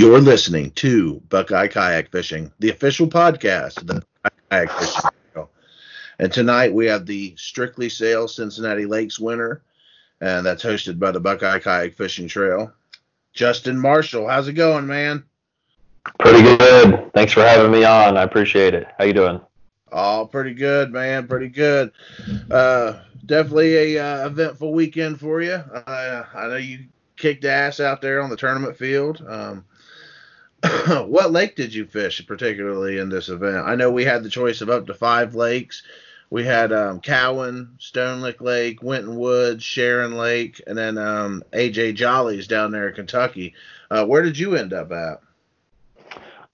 You're listening to Buckeye Kayak Fishing, the official podcast of the Kayak Fishing Trail. And tonight we have the Strictly Sail Cincinnati Lakes winner, and that's hosted by the Buckeye Kayak Fishing Trail. Justin Marshall, how's it going, man? Pretty good. Thanks for having me on. I appreciate it. How you doing? Oh, pretty good, man. Pretty good. Uh, definitely a uh, eventful weekend for you. Uh, I know you kicked ass out there on the tournament field. Um, what lake did you fish particularly in this event? I know we had the choice of up to five lakes. We had um, Cowan, Stonelick Lake, Winton Woods, Sharon Lake, and then um, AJ Jolly's down there in Kentucky. Uh, where did you end up at?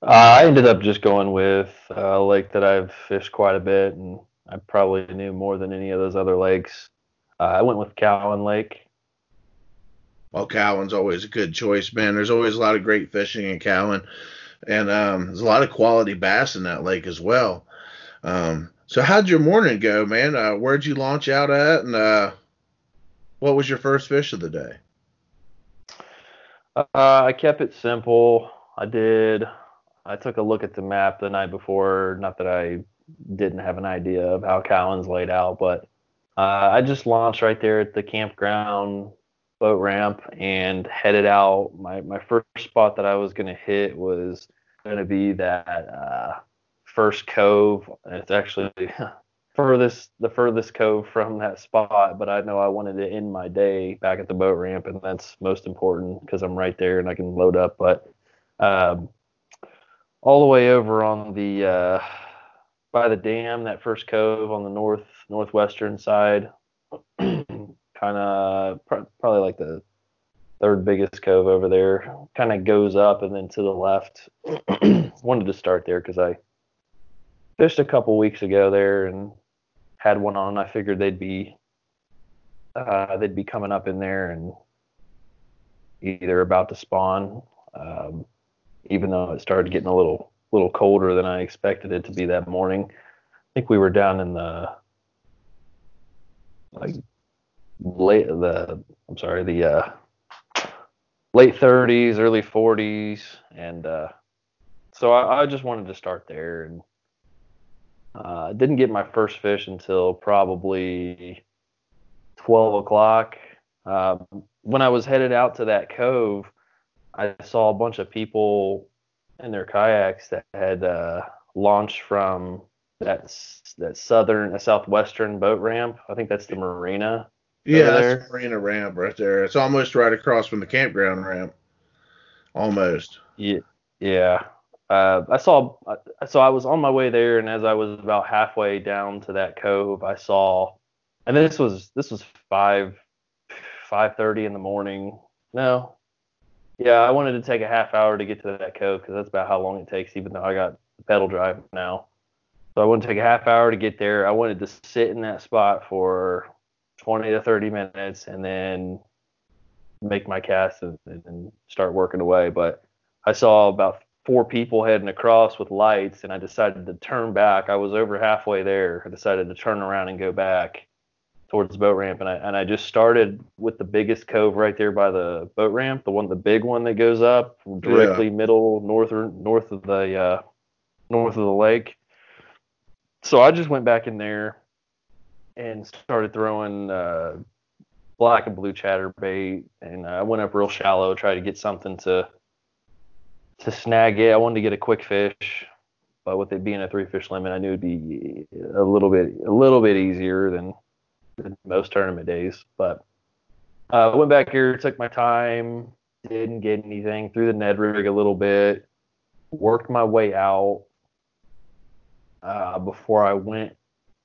Uh, I ended up just going with a lake that I've fished quite a bit, and I probably knew more than any of those other lakes. Uh, I went with Cowan Lake. Well, Cowan's always a good choice, man. There's always a lot of great fishing in Cowan, and um, there's a lot of quality bass in that lake as well. Um, so, how'd your morning go, man? Uh, where'd you launch out at, and uh, what was your first fish of the day? Uh, I kept it simple. I did I took a look at the map the night before. Not that I didn't have an idea of how Cowan's laid out, but uh, I just launched right there at the campground boat ramp and headed out. My my first spot that I was gonna hit was gonna be that uh, first cove. It's actually furthest the furthest cove from that spot, but I know I wanted to end my day back at the boat ramp, and that's most important because I'm right there and I can load up. But um, all the way over on the uh, by the dam, that first cove on the north northwestern side, kind of pr- probably like the third biggest cove over there. Kind of goes up and then to the left. Wanted to start there because I fished a couple weeks ago there and had one on. I figured they'd be uh, they'd be coming up in there and either about to spawn. Um, even though it started getting a little little colder than I expected it to be that morning. I think we were down in the like late the I'm sorry the uh, late 30s, early 40s, and uh, so I, I, just wanted to start there and uh, didn't get my first fish until probably 12 o'clock. Um, when I was headed out to that cove, I saw a bunch of people in their kayaks that had uh, launched from that that southern, southwestern boat ramp. I think that's the marina. Yeah, that's the marina ramp right there. It's almost right across from the campground ramp. Almost. Yeah, yeah. Uh, I saw. So I was on my way there, and as I was about halfway down to that cove, I saw, and this was this was five five thirty in the morning. No, yeah, I wanted to take a half hour to get to that cove because that's about how long it takes, even though I got pedal drive now. So I wanted to take a half hour to get there. I wanted to sit in that spot for 20 to 30 minutes and then make my cast and, and start working away. But I saw about four people heading across with lights, and I decided to turn back. I was over halfway there. I decided to turn around and go back towards the boat ramp, and I and I just started with the biggest cove right there by the boat ramp, the one, the big one that goes up directly yeah. middle north north of the uh, north of the lake. So I just went back in there and started throwing uh, black and blue chatterbait, and I went up real shallow, tried to get something to to snag it. I wanted to get a quick fish, but with it being a three fish limit, I knew it'd be a little bit a little bit easier than most tournament days. But I uh, went back here, took my time, didn't get anything, threw the Ned rig a little bit, worked my way out uh, before I went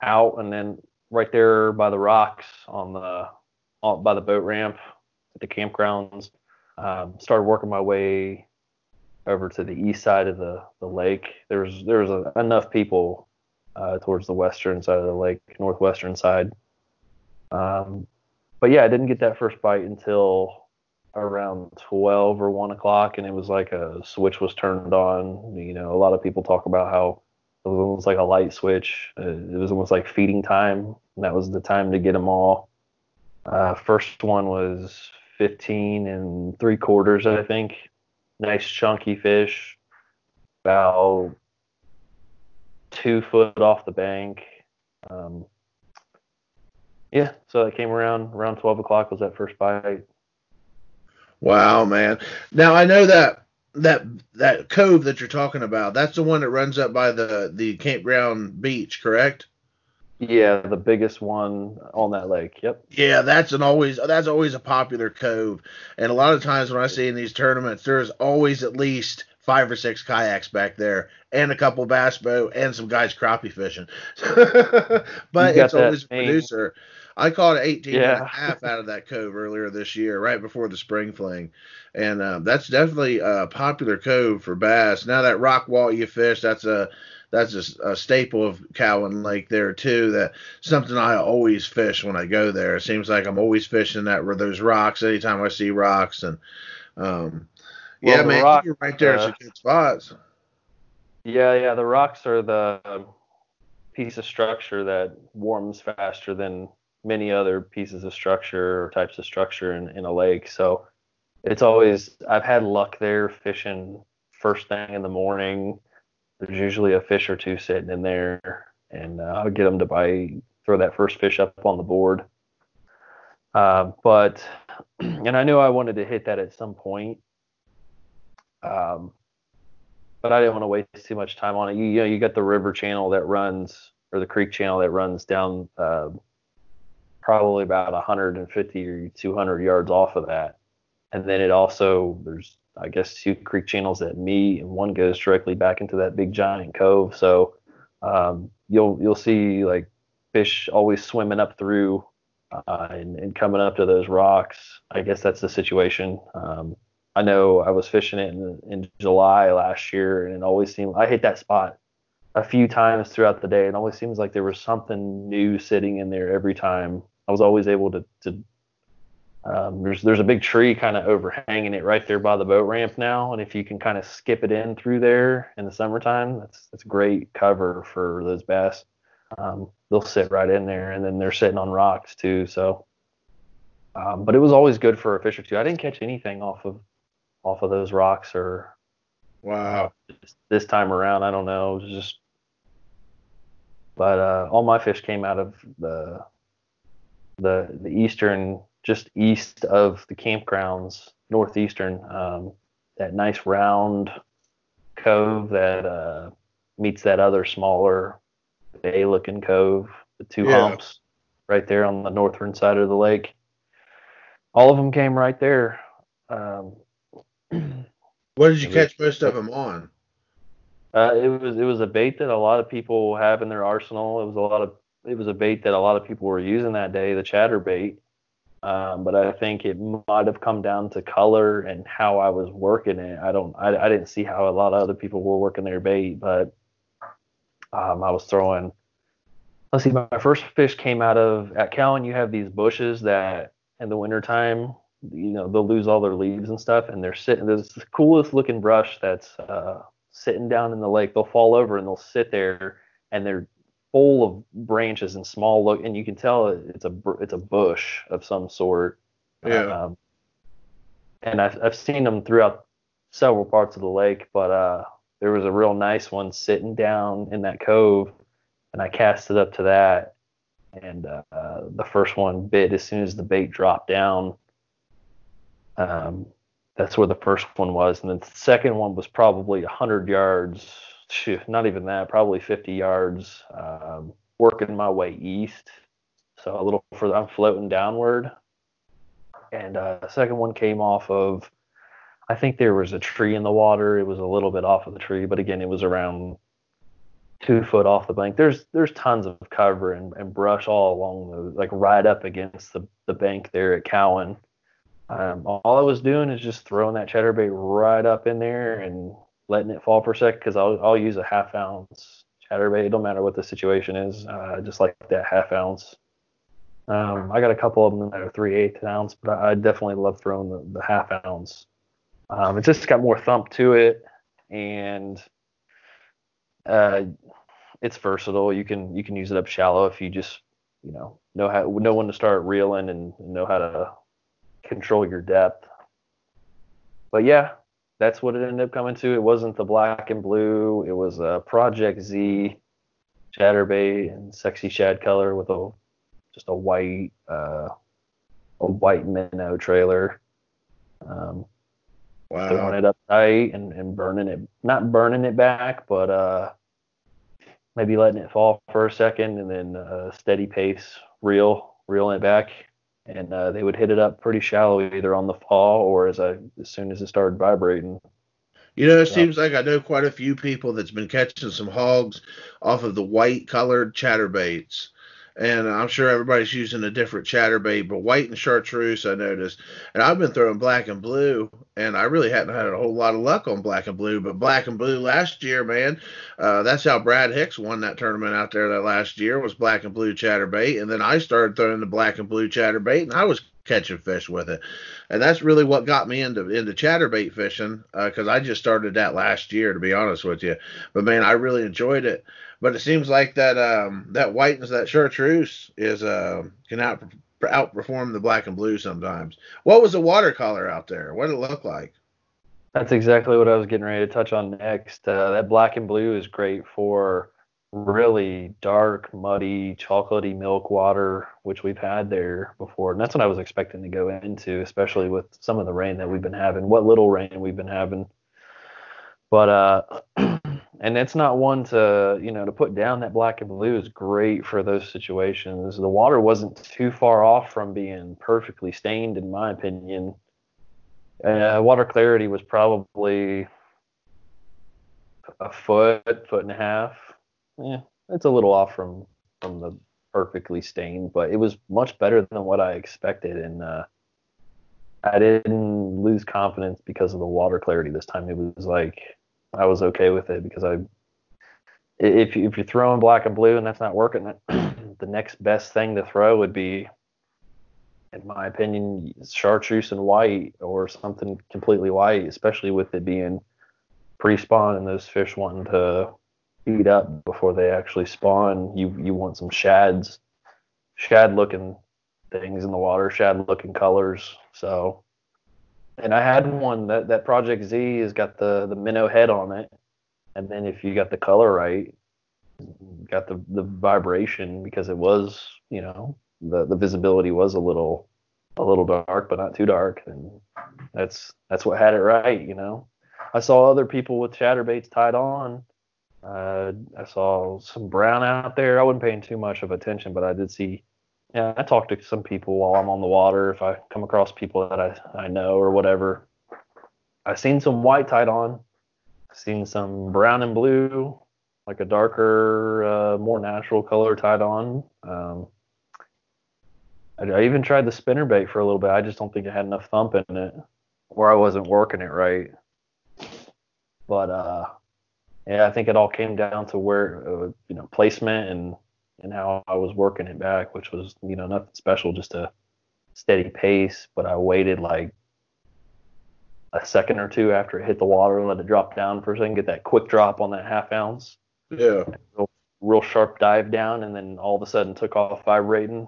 out, and then right there by the rocks on the by the boat ramp at the campgrounds, um, started working my way over to the east side of the, the lake. There's there's a, enough people uh, towards the western side of the lake, northwestern side, um, but yeah, I didn't get that first bite until around 12 or 1 o'clock, and it was like a switch was turned on. You know, a lot of people talk about how it was almost like a light switch. Uh, it was almost like feeding time, that was the time to get them all. Uh, first one was 15 and three quarters, I think. nice chunky fish, about two foot off the bank. Um, yeah, so it came around around twelve o'clock was that first bite. Wow, man. Now I know that that that cove that you're talking about. That's the one that runs up by the the campground beach, correct? Yeah, the biggest one on that lake. Yep. Yeah, that's an always that's always a popular cove, and a lot of times when I see in these tournaments, there's always at least five or six kayaks back there, and a couple bass boat, and some guys crappie fishing. but it's always a producer. I caught 18 yeah. and a half out of that cove earlier this year, right before the spring fling. And um, that's definitely a popular cove for bass. Now that rock wall you fish, that's a that's a, a, staple of Cowan Lake there too. That something I always fish when I go there. It seems like I'm always fishing that those rocks anytime I see rocks and um, well, yeah, man, rock, you're right there. Uh, some good spots. Yeah, yeah, the rocks are the piece of structure that warms faster than many other pieces of structure or types of structure in, in a lake. So it's always I've had luck there fishing first thing in the morning. There's usually a fish or two sitting in there, and uh, I'll get them to buy throw that first fish up on the board. Uh, but and I knew I wanted to hit that at some point. Um, but I didn't want to waste too much time on it. You, you know, you got the river channel that runs or the creek channel that runs down uh, probably about 150 or 200 yards off of that. And then it also, there's, I guess, two creek channels that meet, and one goes directly back into that big giant cove. So um, you'll you'll see like fish always swimming up through uh, and, and, coming up to those rocks. I guess that's the situation. Um, I know I was fishing it in, in July last year, and it always seemed I hit that spot a few times throughout the day. It always seems like there was something new sitting in there every time. I was always able to, to um, there's there's a big tree kind of overhanging it right there by the boat ramp now, and if you can kind of skip it in through there in the summertime, that's that's great cover for those bass. Um, they'll sit right in there, and then they're sitting on rocks too. So, um, but it was always good for a fish or two. I didn't catch anything off of off of those rocks or wow. This time around, I don't know. It was just, but uh, all my fish came out of the the the eastern, just east of the campgrounds, northeastern. Um, that nice round cove that uh, meets that other smaller bay-looking cove, the two yeah. humps right there on the northern side of the lake. All of them came right there. Um, what did you catch most of them on? Uh, it was it was a bait that a lot of people have in their arsenal. It was a lot of it was a bait that a lot of people were using that day, the chatter bait. Um, but I think it might have come down to color and how I was working it. I don't, I, I didn't see how a lot of other people were working their bait, but um, I was throwing. Let's see, my first fish came out of at Cowan. You have these bushes that in the wintertime, you know, they'll lose all their leaves and stuff, and they're sitting. There's the coolest looking brush that's uh, sitting down in the lake. They'll fall over and they'll sit there, and they're full of branches and small look, and you can tell it's a it's a bush of some sort. Yeah. Um, and I've I've seen them throughout several parts of the lake, but uh, there was a real nice one sitting down in that cove, and I cast it up to that, and uh, the first one bit as soon as the bait dropped down. Um, that's where the first one was, and then the second one was probably 100 yards not even that, probably 50 yards, um, working my way east. So a little further, I'm floating downward. And uh, the second one came off of, I think there was a tree in the water. It was a little bit off of the tree, but again, it was around two foot off the bank. There's there's tons of cover and, and brush all along the like right up against the, the bank there at Cowan. Um, all I was doing is just throwing that chatterbait right up in there and letting it fall for a sec because I'll, I'll use a half ounce chatterbait. It don't matter what the situation is. Uh, just like that half ounce. Um, I got a couple of them that are three eighths ounce, but I, I, definitely love throwing the, the half ounce. Um, it just got more thump to it, and uh, it's versatile. You can you can use it up shallow if you just you know know how know when to start reeling and know how to control your depth. But yeah, that's what it ended up coming to. It wasn't the black and blue. It was a Project Z chatterbait and sexy shad color with a just a white uh, a white minnow trailer. Um, Wow. throwing it up tight and, and burning it not burning it back but uh maybe letting it fall for a second and then uh, steady pace reel reeling it back and uh, they would hit it up pretty shallow either on the fall or as I as soon as it started vibrating You know, it Yeah. seems like I know quite a few people that's been catching some hogs off of the white colored chatterbaits. And I'm sure everybody's using a different chatterbait, but white and chartreuse I noticed. And I've been throwing black and blue, and I really hadn't had a whole lot of luck on black and blue. But black and blue last year, man, uh, that's how Brad Hicks won that tournament out there that last year was black and blue chatterbait. And then I started throwing the black and blue chatterbait, and I was catching fish with it and that's really what got me into into chatterbait fishing because I just started that last year to be honest with you. But man, I really enjoyed it. But it seems like that um, that white and that chartreuse is uh, can out outperform the black and blue sometimes. What was the watercolor out there? What did it look like? That's exactly what I was getting ready to touch on next. Uh, that black and blue is great for really dark, muddy, chocolatey milk water, which we've had there before. And that's what I was expecting to go into, especially with some of the rain that we've been having, what little rain we've been having. But uh and it's not one to, you know, to put down that black and blue is great for those situations. The water wasn't too far off from being perfectly stained in my opinion. Uh, water clarity was probably a foot, foot and a half. Yeah, it's a little off from from the perfectly stained, but it was much better than what I expected, and uh, I didn't lose confidence because of the water clarity this time. It was like I was okay with it because I, if if you're throwing black and blue and that's not working, the next best thing to throw would be in my opinion, chartreuse and white or something completely white, especially with it being pre-spawn and those fish wanting to eat up before they actually spawn. You you want some shads, shad looking things in the water, shad looking colors. So, and I had one that that Project Z has got the the minnow head on it, and then if you got the color right, got the the vibration because it was you know the the visibility was a little a little dark but not too dark and that's that's what had it right you know i saw other people with chatterbaits tied on uh, i saw some brown out there i wasn't paying too much of attention but i did see yeah i talked to some people while i'm on the water if i come across people that i i know or whatever i've seen some white tied on seen some brown and blue like a darker uh, more natural color tied on um, I, I even tried the spinner bait for a little bit. I just don't think it had enough thump in it, or I wasn't working it right. But uh, yeah, I think it all came down to where uh, you know placement and and how I was working it back, which was you know nothing special, just a steady pace. But I waited like a second or two after it hit the water and let it drop down for a second, get that quick drop on that half ounce Yeah. real sharp dive down and then all of a sudden took off vibrating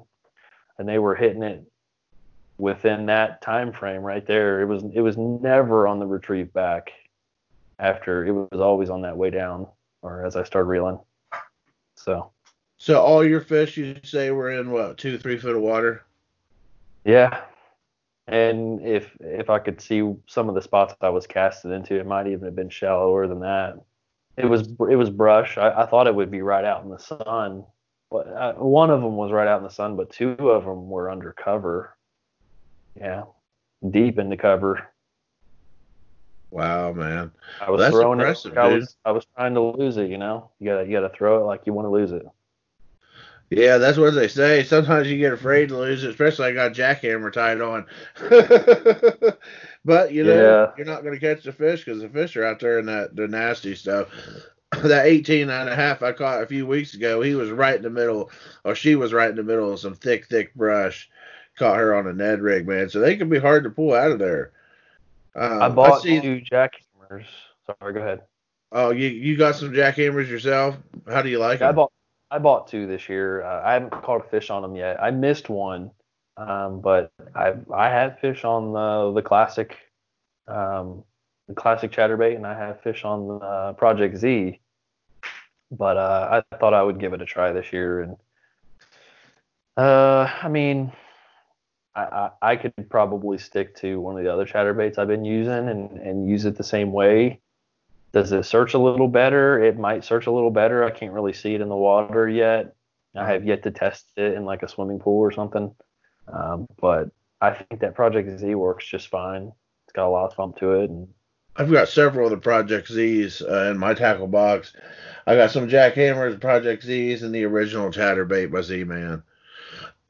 and they were hitting it within that time frame right there it was it was never on the retrieve back after it was always on that way down or as i started reeling. So. So all your fish you say were in what two three foot of water? yeah. And if if i could see some of the spots i was casting into it might even have been shallower than that. It was it was brush. I, I thought it would be right out in the sun but uh, one of them was right out in the sun but two of them were under cover. Yeah. Deep into cover Wow, man. i was That's throwing impressive, it I was i was trying to lose it you know you gotta you gotta throw it like you want to lose it Yeah, that's what they say. Sometimes you get afraid to lose it, especially I got jackhammer tied on. but you know, Yeah. you're not going to catch the fish because the fish are out there in that the nasty stuff. that 18 and a half I caught a few weeks ago, he was right in the middle, or she was right in the middle of some thick, thick brush. Caught her on a Ned rig, man. So they can be hard to pull out of there. Um, i bought see- two jackhammers sorry go ahead Oh, you you got some jackhammers yourself? How do you like I them? bought I bought two this year. Uh, I haven't caught a fish on them yet. I missed one, um, but I I had fish on the the classic um, the classic chatterbait, and I have fish on uh, Project Z. But uh, I thought I would give it a try this year, and uh, I mean, I, I, could probably stick to one of the other chatterbaits I've been using and, and use it the same way. Does it search a little better? It might search a little better. I can't really see it in the water yet. I have yet to test it in like a swimming pool or something. Um, but I think that Project Z works just fine. It's got a lot of thump to it. And I've got several of the Project Z's uh, in my tackle box. I got some Jackhammers, Project Z's, and the original Chatterbait by Z Man.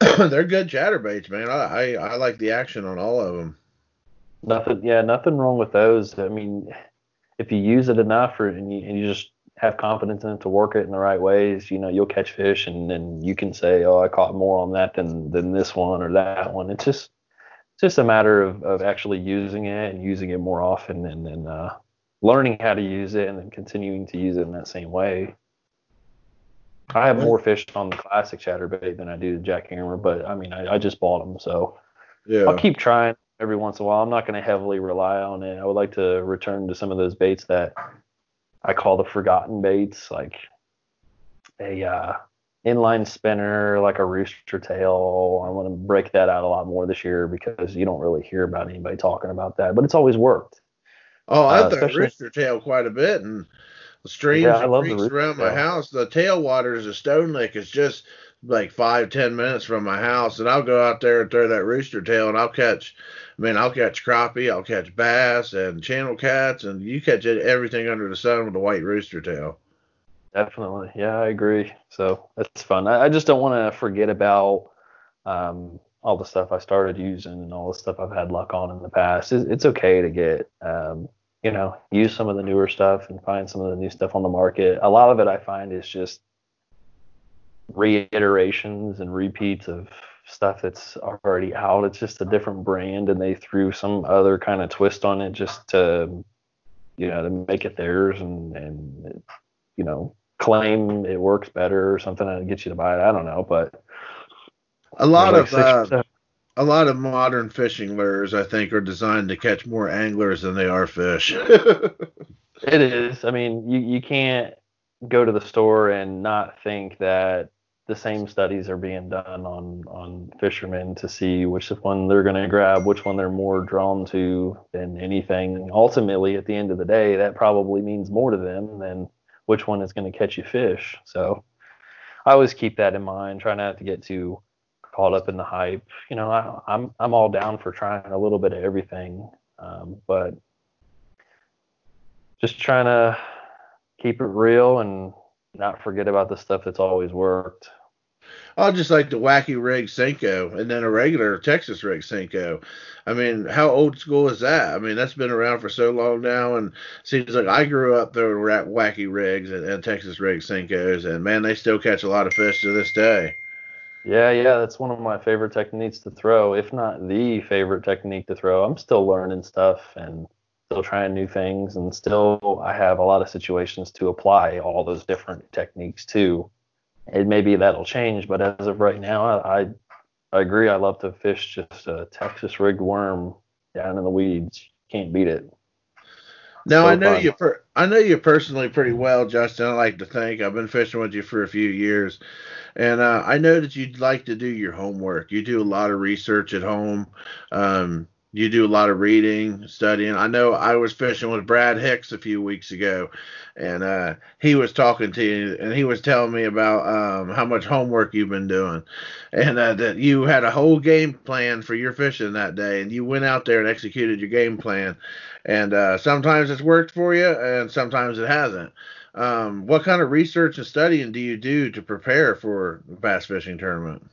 They're good chatterbaits, man. I, I, I like the action on all of them. Nothing, yeah, nothing wrong with those. I mean, if you use it enough, or and you, and you just have confidence in it to work it in the right ways, you know, you'll catch fish, and then you can say, oh, I caught more on that than than this one or that one. It's just it's just a matter of, of actually using it and using it more often, and then uh, learning how to use it, and then continuing to use it in that same way. I have more fish on the classic chatterbait than I do the jackhammer, but I mean, I, I just bought them, so yeah. I'll keep trying every once in a while. I'm not going to heavily rely on it. I would like to return to some of those baits that I call the forgotten baits, like a uh, inline spinner, like a rooster tail. I want to break that out a lot more this year because you don't really hear about anybody talking about that, but it's always worked. Oh, I uh, thought rooster tail quite a bit, and the streams yeah, and creeks around my house. The tailwaters of Stone Lick is just like five ten minutes from my house, and I'll go out there and throw that rooster tail, and I'll catch. I mean, I'll catch crappie, I'll catch bass and channel cats, and you catch everything under the sun with a white rooster tail. Definitely, yeah, I agree. So that's fun. I, I just don't want to forget about um, all the stuff I started using and all the stuff I've had luck on in the past. It's, it's okay to get um, you know, use some of the newer stuff and find some of the new stuff on the market. A lot of it I find is just reiterations and repeats of stuff that's already out. It's just a different brand and they threw some other kind of twist on it just to you know, to make it theirs and and you know, claim it works better or something to get you to buy it. I don't know, but a lot of uh, a lot of modern fishing lures, I think, are designed to catch more anglers than they are fish. it is. I mean, you, you can't go to the store and not think that the same studies are being done on on fishermen to see which one they're going to grab, which one they're more drawn to than anything. Ultimately, at the end of the day, that probably means more to them than which one is going to catch you fish. So I always keep that in mind. Try not to get too caught up in the hype. You know, I, I'm I'm all down for trying a little bit of everything, um, but just trying to keep it real and not forget about the stuff that's always worked. I'll just like the wacky rig Senko and then a regular Texas rig Senko. I mean, how old school is that? I mean, that's been around for so long now, and seems like I grew up throwing wacky rigs and, and Texas rig Senkos, and man, they still catch a lot of fish to this day. Yeah, yeah, that's one of my favorite techniques to throw, if not the favorite technique to throw. I'm still learning stuff and still trying new things, and still I have a lot of situations to apply all those different techniques to. And maybe that'll change, but as of right now, I I agree. I love to fish just a Texas rigged worm down in the weeds. Can't beat it. Now so I know fun. you per- I know you personally pretty well, Justin. I like to think I've been fishing with you for a few years, and uh, I know that you'd like to do your homework. You do a lot of research at home. Um, you do a lot of reading, studying. I know I was fishing with Brad Hicks a few weeks ago, and uh, he was talking to you, and he was telling me about um, how much homework you've been doing, and uh, that you had a whole game plan for your fishing that day, and you went out there and executed your game plan, and uh, sometimes it's worked for you, and sometimes it hasn't. Um, what kind of research and studying do you do to prepare for the bass fishing tournament?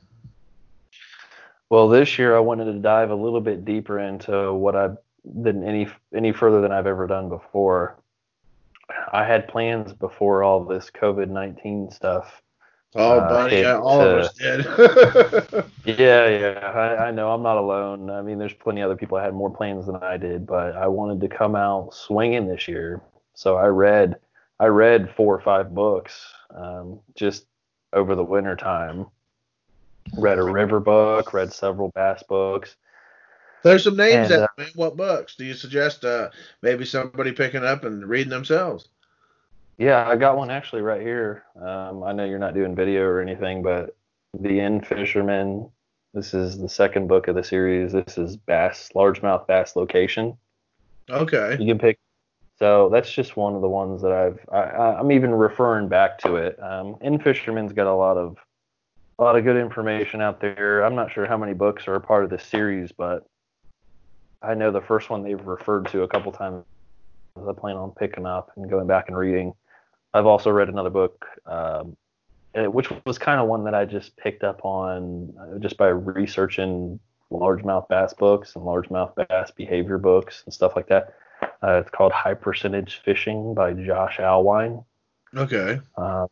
Well, this year I wanted to dive a little bit deeper into what I than any any further than I've ever done before. I had plans before all this COVID nineteen stuff. Oh, uh, buddy, all to, of us did. yeah, yeah, I, I know. I'm not alone. I mean, there's plenty of other people that had more plans than I did, but I wanted to come out swinging this year. So I read, I read four or five books um, just over the winter time read a river book, read several bass books, There's some names And, out there. What books do you suggest? Uh, maybe somebody picking up and reading themselves. Yeah, I got one actually right here. Um, I know you're not doing video or anything, but The In-Fisherman. This is the second book of the series. This is bass, largemouth bass location. Okay. You can pick. So that's just one of the ones that I've. I, I'm even referring back to it. Um, Fisherman's got a lot of, a lot of good information out there. I'm not sure how many books are a part of this series, but I know the first one they've referred to a couple times. I plan on picking up and going back and reading. I've also read another book, um, which was kind of one that I just picked up on uh, just by researching largemouth bass books and largemouth bass behavior books and stuff like that. Uh, it's called High Percentage Fishing by Josh Alwine. Okay. Uh,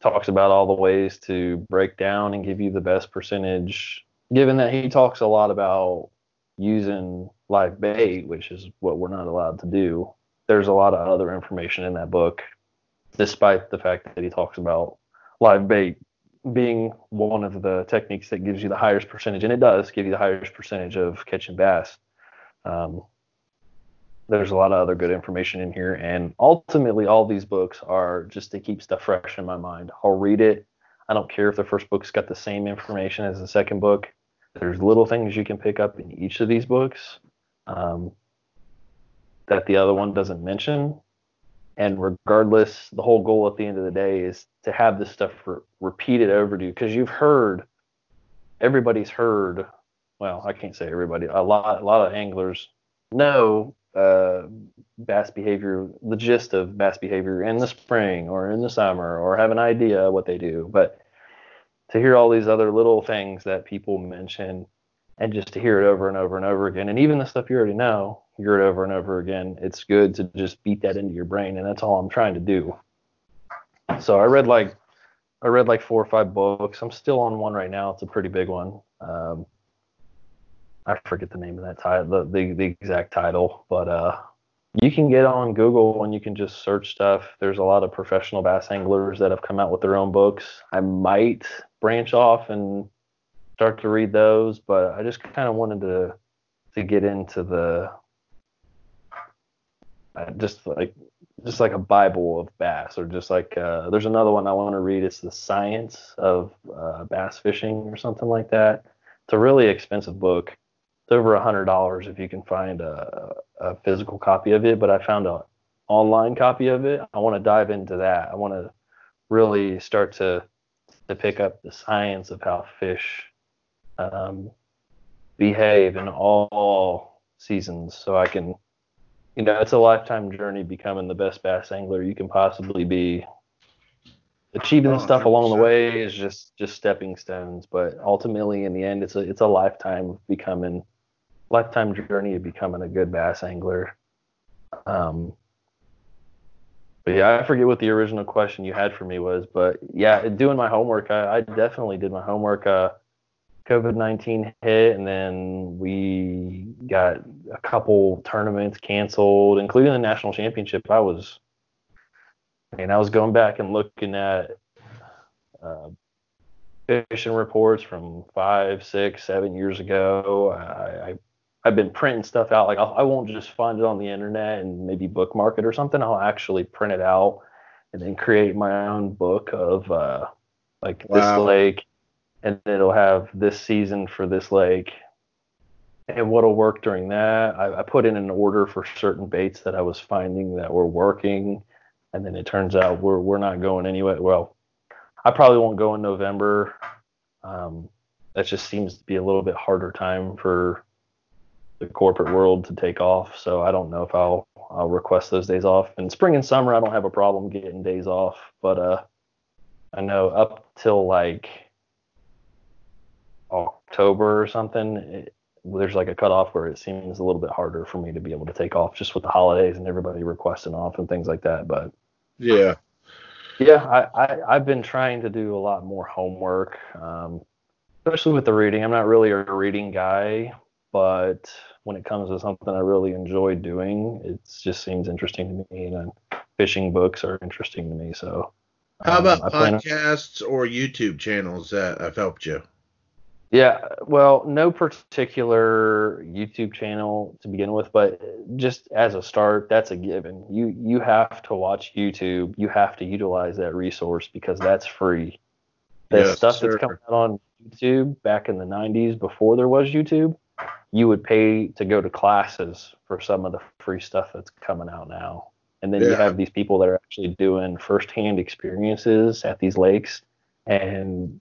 talks about all the ways to break down and give you the best percentage. Given that he talks a lot about using live bait, which is what we're not allowed to do, there's a lot of other information in that book, despite the fact that he talks about live bait being one of the techniques that gives you the highest percentage, and it does give you the highest percentage of catching bass. Um, there's a lot of other good information in here, and ultimately, all these books are just to keep stuff fresh in my mind. I'll read it. I don't care if the first book's got the same information as the second book. There's little things you can pick up in each of these books um, that the other one doesn't mention. And regardless, the whole goal at the end of the day is to have this stuff re- repeated over to you because you've heard, everybody's heard. Well, I can't say everybody. A lot, a lot of anglers know uh, bass behavior, the gist of bass behavior in the spring or in the summer, or have an idea what they do. But to hear all these other little things that people mention, and just to hear it over and over and over again, and even the stuff you already know, hear it over and over again. It's good to just beat that into your brain, and that's all I'm trying to do. So I read like I read like four or five books. I'm still on one right now. It's a pretty big one. Um, I forget the name of that title, the, the the exact title, but uh, you can get on Google and you can just search stuff. There's a lot of professional bass anglers that have come out with their own books. I might branch off and start to read those, but I just kind of wanted to to get into the uh, just like just like a Bible of bass, or just like uh, there's another one I want to read. It's the Science of uh, Bass Fishing, or something like that. It's a really expensive book. It's over a hundred dollars if you can find a, a physical copy of it. But I found a online copy of it. I want to dive into that. I want to really start to to pick up the science of how fish um, behave in all seasons, so I can you know, it's a lifetime journey becoming the best bass angler you can possibly be. Achieving Oh, stuff along the way is just just stepping stones, but ultimately in the end it's a it's a lifetime of becoming lifetime journey of becoming a good bass angler. Um but yeah, I forget what the original question you had for me was, but yeah, doing my homework, I, I definitely did my homework. Uh, COVID 19 hit, and then we got a couple tournaments canceled, including the national championship. I was, and I was going back and looking at uh, fishing reports from five, six, seven years ago. I, I I've been printing stuff out. Like I'll, I won't just find it on the internet and maybe bookmark it or something. I'll actually print it out and then create my own book of uh, like this lake and it'll have this season for this lake and what'll work during that. I, I put in an order for certain baits that I was finding that were working, and then it turns out we're we're not going anyway. Well, I probably won't go in November. Um, that just seems to be a little bit harder time for the corporate world to take off. So I don't know if I'll I'll request those days off. In spring and summer, I don't have a problem getting days off, but uh, I know up till like October or something, it, there's like a cutoff where it seems a little bit harder for me to be able to take off just with the holidays and everybody requesting off and things like that. But Yeah. yeah, I, I I've been trying to do a lot more homework, um, especially with the reading. I'm not really a reading guy, but when it comes to something I really enjoy doing, it just seems interesting to me. And fishing books are interesting to me. So How um, about plan on- podcasts or YouTube channels that have helped you? Yeah, well, no particular YouTube channel to begin with, but just as a start, that's a given. You you have to watch YouTube. You have to utilize that resource because that's free. The Yes, stuff sir. that's coming out on YouTube back in the 90s before there was YouTube, you would pay to go to classes for some of the free stuff that's coming out now. And then you have these people that are actually doing firsthand experiences at these lakes and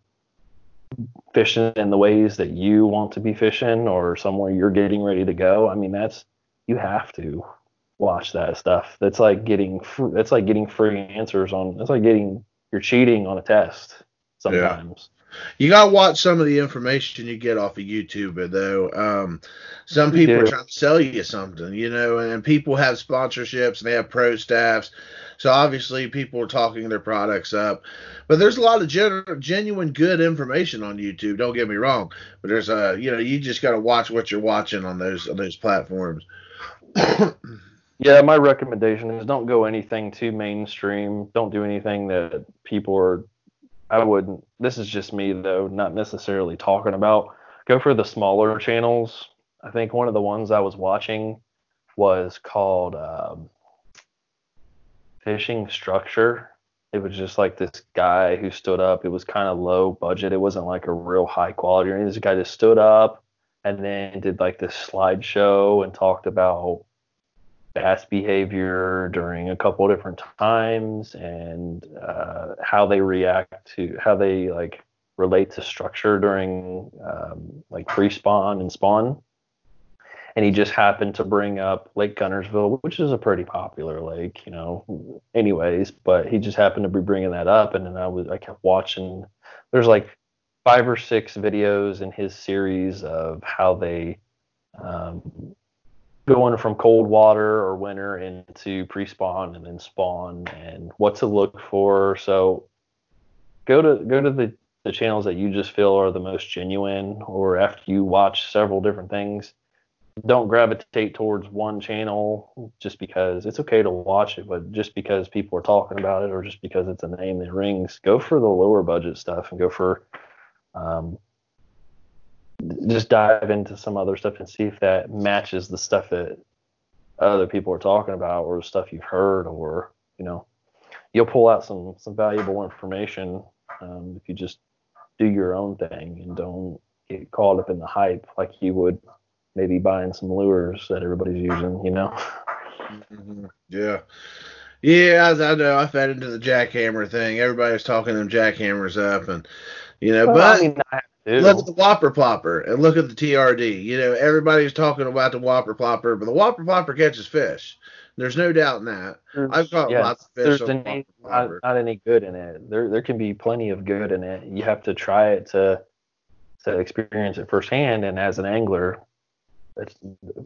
fishing in the ways that you want to be fishing or somewhere you're getting ready to go. I mean, that's you have to watch that stuff. That's like getting that's like getting free answers on. That's like getting you're cheating on a test sometimes. You gotta watch some of the information you get off of YouTube, though. Um, some people are trying to sell you something, you know, and people have sponsorships and they have pro staffs. So obviously, people are talking their products up. But there's a lot of gen- genuine good information on YouTube. Don't get me wrong, but there's a, you know, you just gotta watch what you're watching on those on those platforms. Yeah, my recommendation is don't go anything too mainstream. Don't do anything that people are. I wouldn't. This is just me though, not necessarily talking about. Go for the smaller channels. I think one of the ones I was watching was called um, Fishing Structure. It was just like this guy who stood up. It was kind of low budget. It wasn't like a real high quality or anything. This guy just stood up and then did like this slideshow and talked about bass behavior during a couple different times and uh, how they react to how they like relate to structure during um, like pre-spawn and spawn. And he just happened to bring up lake Guntersville which is a pretty popular lake you know anyways but he just happened to be bringing that up and then i was i kept watching. There's like five or six videos in his series of how they um, going from cold water or winter into pre-spawn and then spawn and what to look for. So go to go to the, the channels that you just feel are the most genuine or after you watch several different things. Don't gravitate towards one channel just because it's okay to watch it, but just because people are talking about it or just because it's a name that rings, go for the lower budget stuff and go for um, just dive into some other stuff and see if that matches the stuff that other people are talking about or stuff you've heard or you know you'll pull out some some valuable information um, if you just do your own thing and don't get caught up in the hype like you would maybe buying some lures that everybody's using you know Mhm. Yeah. Yeah, I, I know. I fed into the jackhammer thing. Everybody was talking them jackhammers up, and you know, Well, but I mean, I have look at the Whopper Plopper and look at the TRD. You know, everybody's talking about the Whopper Plopper, but the Whopper Plopper catches fish. There's no doubt in that. There's- I've caught yeah, lots of fish there's on the any, Whopper not, not any good in it. There there can be plenty of good in it. You have to try it to to experience it firsthand. And as an angler, it's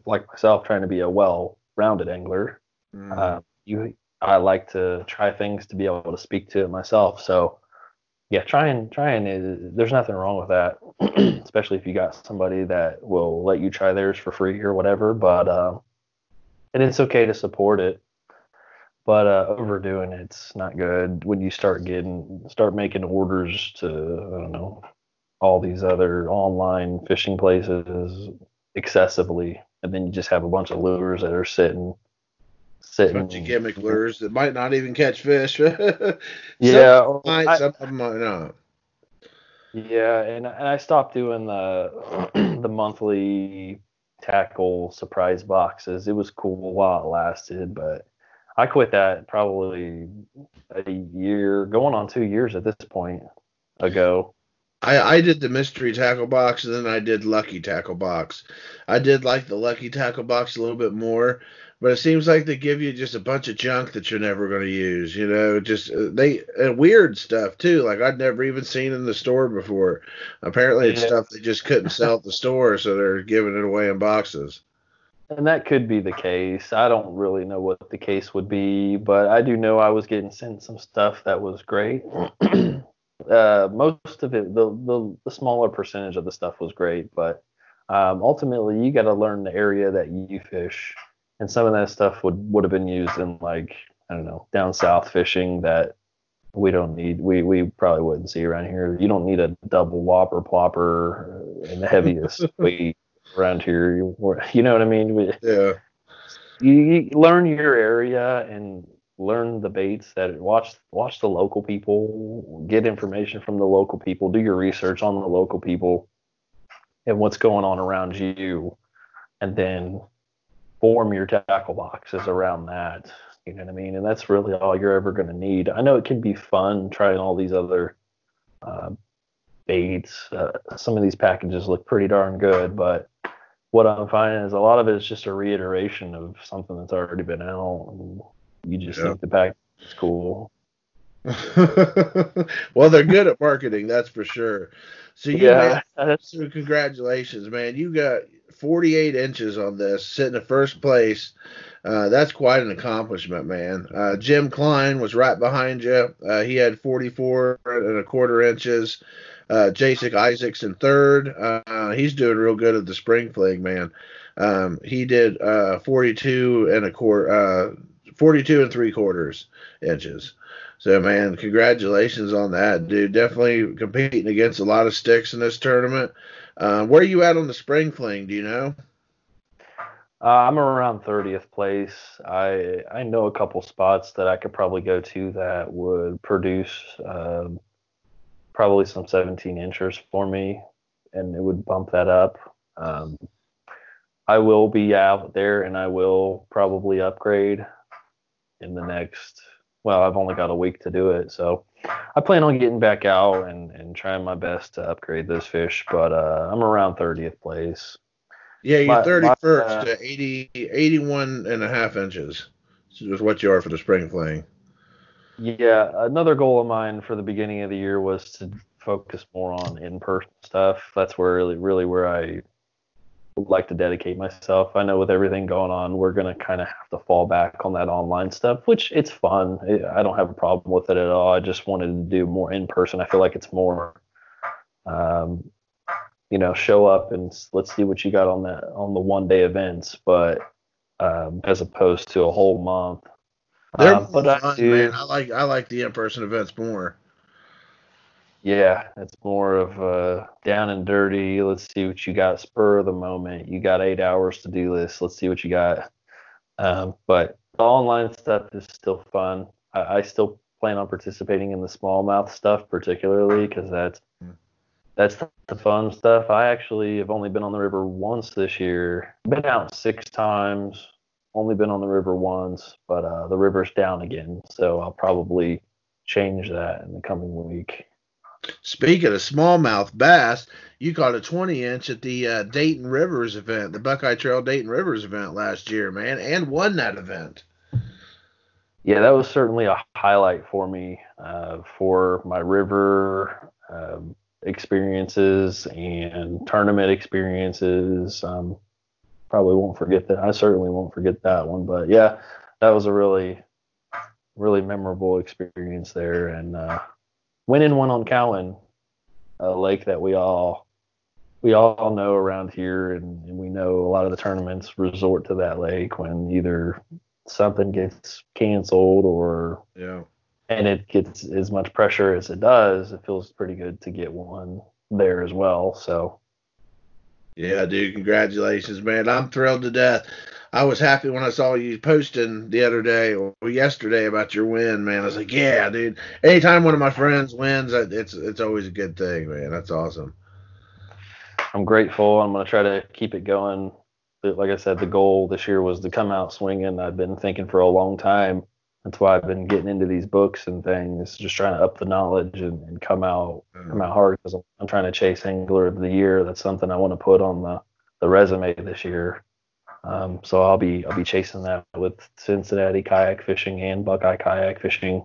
like myself trying to be a well-rounded angler. Mhm. Uh, you I like to try things to be able to speak to it myself. So yeah, trying trying is there's nothing wrong with that, especially if you got somebody that will let you try theirs for free or whatever. But um, and it's okay to support it, but uh, overdoing it's not good. When you start getting start making orders to I don't know all these other online fishing places excessively, and then you just have a bunch of lures that are sitting sitting. bunch of gimmick lures that might not even catch fish. Yeah, some, might, I- some of them might not. Yeah, and and I stopped doing the the monthly tackle surprise boxes. It was cool while it lasted, but I quit that probably a year, going on two years at this point ago. I, I did the mystery tackle box and then I did lucky tackle box. I did like the lucky tackle box a little bit more, but it seems like they give you just a bunch of junk that you're never going to use. You know, just uh, they and weird stuff too. Like I'd never even seen in the store before. Apparently, it's stuff they just couldn't sell at the store, so they're giving it away in boxes. And that could be the case. I don't really know what the case would be, but I do know I was getting sent some stuff that was great. uh, most of it, the, the the smaller percentage of the stuff was great, but um, ultimately you got to learn the area that you fish, and some of that stuff would would have been used in like I don't know down south fishing that we don't need we we probably wouldn't see around here. You don't need a double whopper plopper in the heaviest weight around here. You, you know what I mean? We, Yeah. you, you learn your area and learn the baits that watch watch the local people, get information from the local people, do your research on the local people and what's going on around you, and then form your tackle boxes around that. You know what I mean? And that's really all you're ever going to need. I know it can be fun trying all these other uh, baits. Uh, some of these packages look pretty darn good, but what I'm finding is a lot of it is just a reiteration of something that's already been out. And you just Yeah. think the package is cool. well, they're good at marketing, that's for sure. So you Yeah, man, so congratulations, man. You got 48 inches on this, sitting in first place. Uh, that's quite an accomplishment, man. Uh, Jim Klein was right behind you. Uh, he had 44 and a quarter inches. Uh, Jason Isaacs in third. Uh, he's doing real good at the spring fling, man. Um, he did uh, 42 and a quarter, uh, 42 and three quarters inches. So, man, congratulations on that, dude. Definitely competing against a lot of sticks in this tournament. Uh, where are you at on the spring fling? Do you know? Uh, I'm around 30th place. I I know a couple spots that I could probably go to that would produce um, probably some 17 inches for me, and it would bump that up. Um, I will be out there, and I will probably upgrade in the next. Well, I've only got a week to do it, so I plan on getting back out and, and trying my best to upgrade this fish. But uh, I'm around 30th place. Yeah, you're My- 31st my, uh, to 80, 81 and a half inches. Which is what you are for the spring fling. Yeah, another goal of mine for the beginning of the year was to focus more on in-person stuff. That's where really, really where I like to dedicate myself. I know with everything going on, we're gonna kind of have to fall back on that online stuff, which it's fun. I don't have a problem with it at all. I just wanted to do more in person. I feel like it's more, um, you know, show up and let's see what you got on that on the one-day events, but um, as opposed to a whole month. They're Um, but more I fun, do- man. I like I like the in-person events more. Yeah, it's more of uh, down and dirty. Let's see what you got. Spur of the moment. You got eight hours to do this. Let's see what you got. Um, but the online stuff is still fun. I, I still plan on participating in the smallmouth stuff, particularly because that's Mm. that's the, the fun stuff. I actually have only been on the river once this year. Been out six times. Only been on the river once, but uh, the river's down again, so I'll probably change that in the coming week. Speaking of smallmouth bass, you caught a 20 inch at the uh, Dayton Rivers event, the Buckeye Trail Dayton Rivers event last year, man, and won that event. Yeah, that was certainly a highlight for me uh, for my river um, experiences and tournament experiences. Um, probably won't forget that. I certainly won't forget that one. But yeah, that was a really, really memorable experience there. And uh, winning one on Cowan, a lake that we all we all know around here, and, and we know a lot of the tournaments resort to that lake when either something gets canceled or Yeah. and it gets as much pressure as it does, it feels pretty good to get one there as well. So Yeah, dude, congratulations, man. I'm thrilled to death. I was happy when I saw you posting the other day or yesterday about your win, man. I was like, yeah, dude. Anytime one of my friends wins, it's it's always a good thing, man. That's awesome. I'm grateful. I'm gonna try to keep it going. But Like I said, the goal this year was to come out swinging. I've been thinking for a long time. That's why I've been getting into these books and things, just trying to up the knowledge and, and come out come out hard because I'm, I'm trying to chase angler of the year. That's something I want to put on the, the resume this year. Um, so I'll be I'll be chasing that with Cincinnati kayak fishing and Buckeye kayak fishing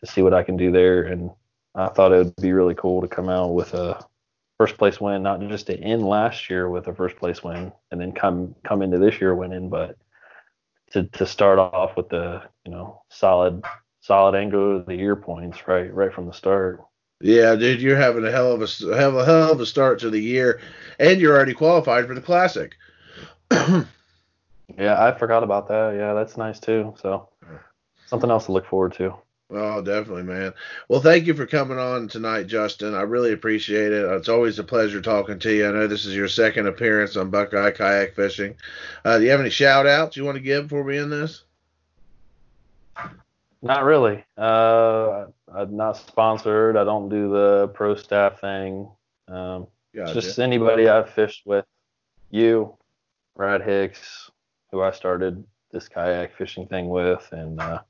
to see what I can do there. And I thought it would be really cool to come out with a first place win, not just to end last year with a first place win and then come come into this year winning, but to to start off with the you know solid solid angle of the year points right right from the start. Yeah, dude, you're having a hell of a hell, a hell of a start to the year, and you're already qualified for the classic. Yeah, I forgot about that. Yeah, that's nice too. So something else to look forward to. Oh, definitely, man. Well, thank you for coming on tonight, Justin. I really appreciate it. It's always a pleasure talking to you. I know this is your second appearance on Buckeye Kayak Fishing. Uh, do you have any shout outs you want to give before we end this? Not really. Uh, I'm not sponsored. I don't do the pro staff thing. Um, gotcha. Just anybody I've fished with. You, Brad Hicks, who I started this kayak fishing thing with, and uh,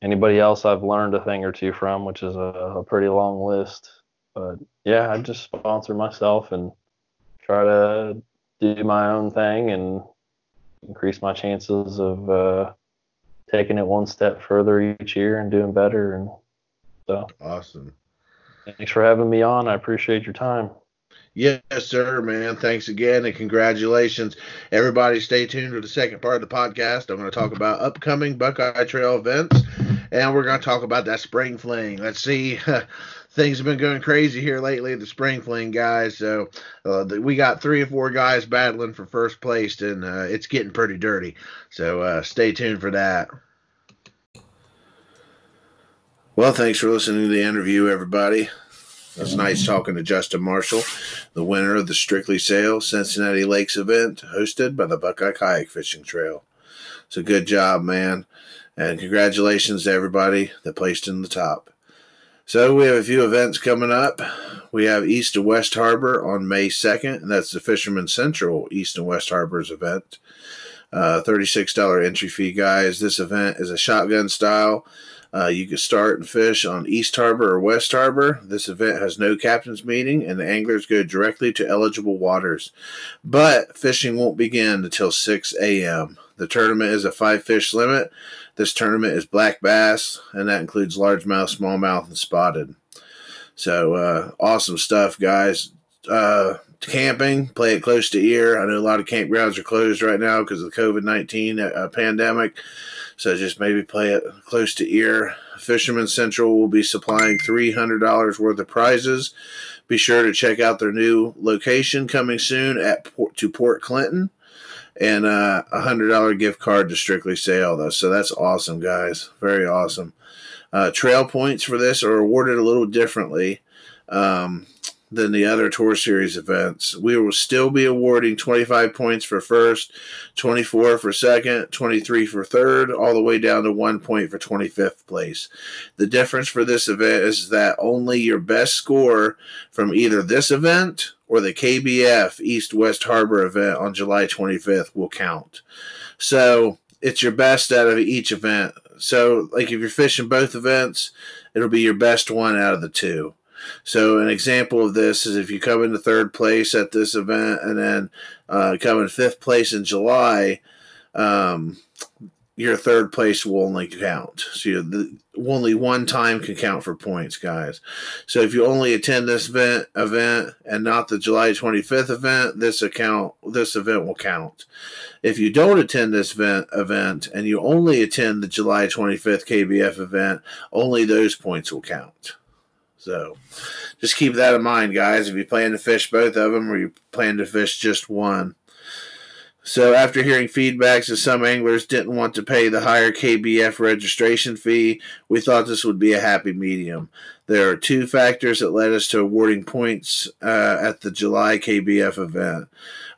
anybody else I've learned a thing or two from, which is a, a pretty long list. But yeah, I just sponsor myself and try to do my own thing and increase my chances of uh, taking it one step further each year and doing better. And so awesome. Thanks for having me on. I appreciate your time. Yes, sir, man. Thanks again and congratulations. Everybody stay tuned for the second part of the podcast. I'm going to talk about upcoming Buckeye Trail events and we're going to talk about that spring fling. Let's see. Things have been going crazy here lately, the spring fling guys. So uh, the, we got three or four guys battling for first place, and uh, it's getting pretty dirty. So uh, stay tuned for that. Well, thanks for listening to the interview, everybody. It was nice talking to Justin Marshall, the winner of the Strictly Sail Cincinnati Lakes event hosted by the Buckeye Kayak Fishing Trail. So good job, man. And congratulations to everybody that placed in the top. So we have a few events coming up. We have East and West Harbor on May 2nd, and that's the Fisherman Central East and West Harbors event. Uh, $36 entry fee, guys. This event is a shotgun style. Uh, you can start and fish on East Harbor or West Harbor. This event has no captain's meeting, and the anglers go directly to eligible waters. But fishing won't begin until 6 a.m. The tournament is a five fish limit. This tournament is black bass, and that includes largemouth, smallmouth, and spotted. So uh, awesome stuff, guys. Uh, camping, play it close to ear. I know a lot of campgrounds are closed right now because of the COVID 19 uh, pandemic. So just maybe play it close to ear. Fisherman Central will be supplying $300 worth of prizes. Be sure to check out their new location coming soon at Port, to Port Clinton and uh, a hundred dollar gift card to Strictly Sail though. So that's awesome, guys. Very awesome. Uh, trail points for this are awarded a little differently. Um, than the other Tour Series events. We will still be awarding 25 points for first, 24 for second, 23 for third, all the way down to one point for 25th place. The difference for this event is that only your best score from either this event or the KBF East West Harbor event on July 25th will count. So it's your best out of each event. So, like if you're fishing both events, it'll be your best one out of the two. So an example of this is if you come into third place at this event and then uh, come in fifth place in July, um, your third place will only count. So the, only one time can count for points, guys. So if you only attend this event event and not the July 25th event, this account this event will count. If you don't attend this event event and you only attend the July 25th KBF event, only those points will count. So just keep that in mind, guys. If you plan to fish both of them or you plan to fish just one. So after hearing feedbacks that some anglers didn't want to pay the higher KBF registration fee, we thought this would be a happy medium. There are two factors that led us to awarding points uh, at the July KBF event.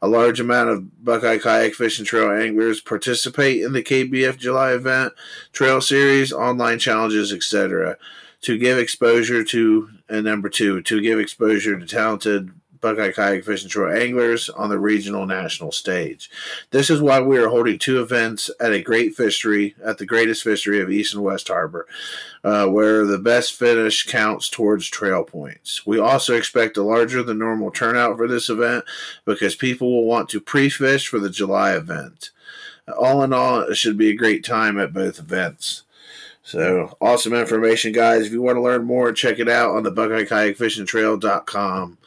A large amount of Buckeye Kayak Fishing Trail anglers participate in the KBF July event, trail series, online challenges, etc to give exposure to, and number two, to give exposure to talented Buckeye Kayak Fishing Trail anglers on the regional national stage. This is why we are holding two events at a great fishery, at the greatest fishery of East and West Harbor, uh, where the best finish counts towards trail points. We also expect a larger than normal turnout for this event because people will want to pre fish for the July event. All in all, it should be a great time at both events. So awesome information, guys. If you want to learn more, check it out on the Buckeye Kayak Fishing Trail.com.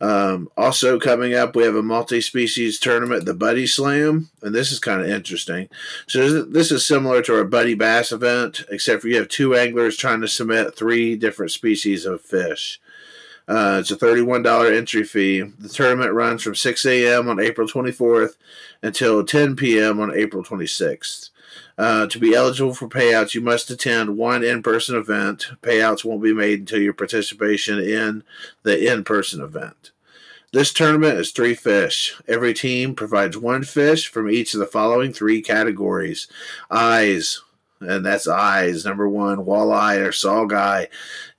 Um, also, coming up, we have a multi species tournament, the Buddy Slam, and this is kind of interesting. So, this is similar to our Buddy Bass event, except for you have two anglers trying to submit three different species of fish. Uh, it's a $31 entry fee. The tournament runs from 6 a.m. on April 24th until 10 p.m. on April 26th. Uh, to be eligible for payouts, you must attend one in person event. Payouts won't be made until your participation in the in person event. This tournament is three fish. Every team provides one fish from each of the following three categories eyes, and that's eyes. Number one, walleye or saugeye.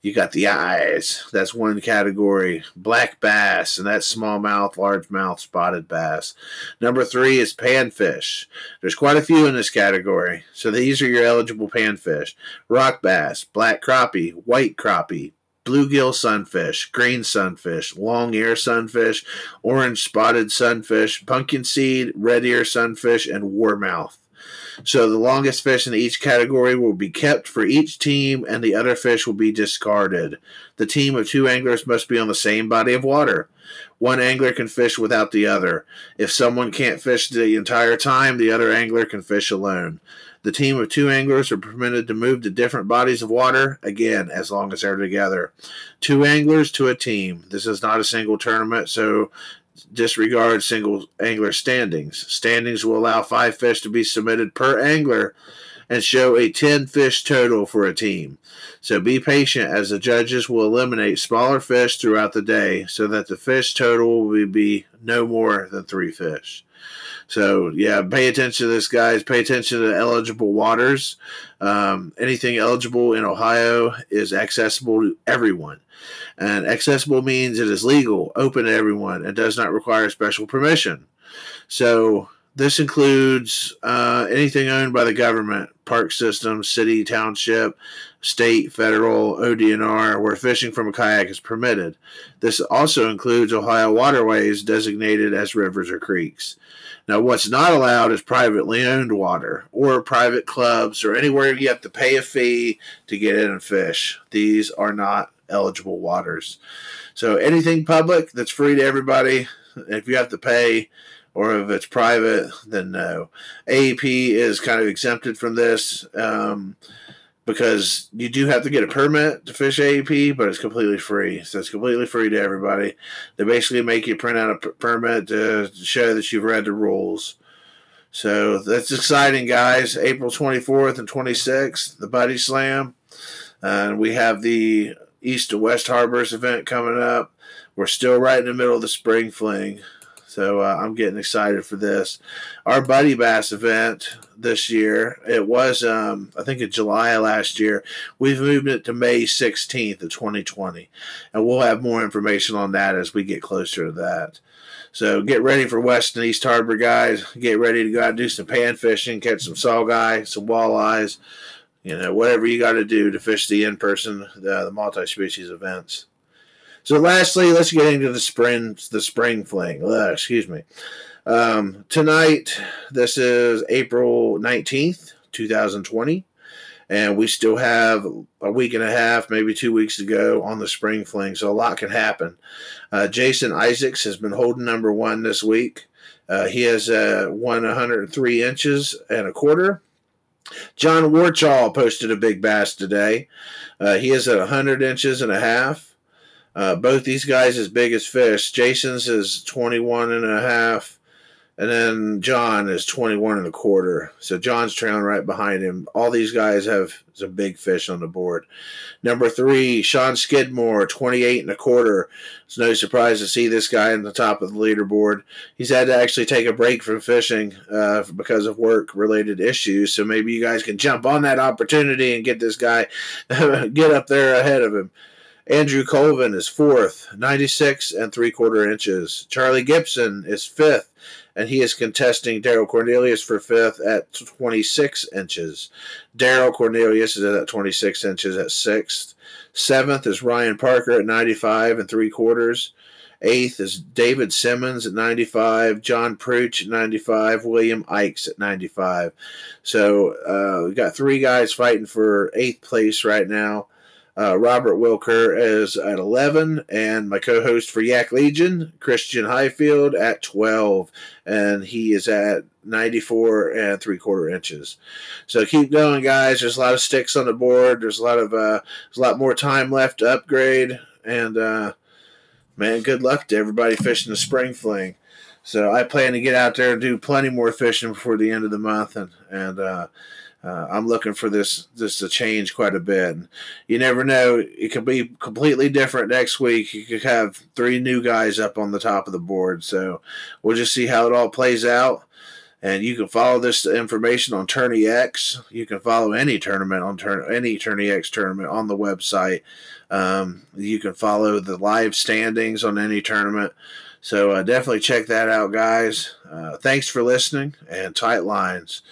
You got the eyes. That's one category. Black bass, and that's smallmouth, largemouth, spotted bass. Number three is panfish. There's quite a few in this category. So these are your eligible panfish. Rock bass, black crappie, white crappie, bluegill sunfish, green sunfish, long ear sunfish, orange spotted sunfish, pumpkin seed, red ear sunfish, and warmouth. So the longest fish in each category will be kept for each team, and the other fish will be discarded. The team of two anglers must be on the same body of water. One angler can fish without the other. If someone can't fish the entire time, the other angler can fish alone. The team of two anglers are permitted to move to different bodies of water, again, as long as they're together. Two anglers to a team. This is not a single tournament, so disregard single angler standings. Standings will allow five fish to be submitted per angler and show a 10 fish total for a team. So be patient as the judges will eliminate smaller fish throughout the day so that the fish total will be no more than three fish. So yeah, pay attention to this, guys. Pay attention to eligible waters. Um, anything eligible in Ohio is accessible to everyone. And accessible means it is legal, open to everyone, and does not require special permission. So this includes uh, anything owned by the government, park system, city, township, state, federal, ODNR, where fishing from a kayak is permitted. This also includes Ohio waterways designated as rivers or creeks. Now, what's not allowed is privately owned water or private clubs or anywhere you have to pay a fee to get in and fish. These are not eligible waters. So anything public that's free to everybody, if you have to pay or if it's private, then no. AEP is kind of exempted from this um, because you do have to get a permit to fish AEP, but it's completely free. So it's completely free to everybody. They basically make you print out a permit to show that you've read the rules. So that's exciting, guys. April 24th and 26th, the Buddy Slam. And uh, we have the East to West Harbors event coming up. We're still right in the middle of the spring fling. So uh, I'm getting excited for this. Our Buddy Bass event this year, it was, um, I think, in July last year. We've moved it to May 16th of 2020. And we'll have more information on that as we get closer to that. So get ready for West and East Harbor, guys. Get ready to go out and do some pan fishing, catch some saugeye, some walleyes you know, whatever you got to do to fish the in-person, the, the multi-species events. So, lastly, let's get into the spring, the spring fling. Ugh, excuse me. Um, tonight, this is April nineteenth, two thousand twenty, and we still have a week and a half, maybe two weeks to go on the spring fling. So a lot can happen. Uh, Jason Isaacs has been holding number one this week. Uh, he has uh, won 103 inches and a quarter. John Warchall posted a big bass today. Uh, he is at 100 inches and a half. Uh, both these guys as big as fish. Jason's is 21 and a half. And then John is 21 and a quarter. So John's trailing right behind him. All these guys have some big fish on the board. Number three, Sean Skidmore, 28 and a quarter. It's no surprise to see this guy in the top of the leaderboard. He's had to actually take a break from fishing uh, because of work related issues. So maybe you guys can jump on that opportunity and get this guy, get up there ahead of him. Andrew Colvin is fourth, 96 and three quarter inches. Charlie Gibson is fifth, and he is contesting Daryl Cornelius for fifth at 26 inches. Daryl Cornelius is at 26 inches at sixth. Seventh is Ryan Parker at 95 and three quarters. Eighth is David Simmons at 95, John Prooch at 95, William Ikes at 95. So uh, we've got three guys fighting for eighth place right now. Uh, Robert Wilker is at 11, and my co host for Yak Legion, Christian Highfield, at 12, and he is at 94 and three quarter inches. So keep going, guys. There's a lot of sticks on the board. There's a lot of uh, there's a lot more time left to upgrade, and uh, man, good luck to everybody fishing the spring fling. So I plan to get out there and do plenty more fishing before the end of the month, and and uh, uh, I'm looking for this this to change quite a bit. You never know; it could be completely different next week. You could have three new guys up on the top of the board. So we'll just see how it all plays out. And you can follow this information on Tourney X. You can follow any tournament on turn any Tourney X tournament on the website. Um, you can follow the live standings on any tournament. So uh, definitely check that out, guys. Uh, thanks for listening and tight lines.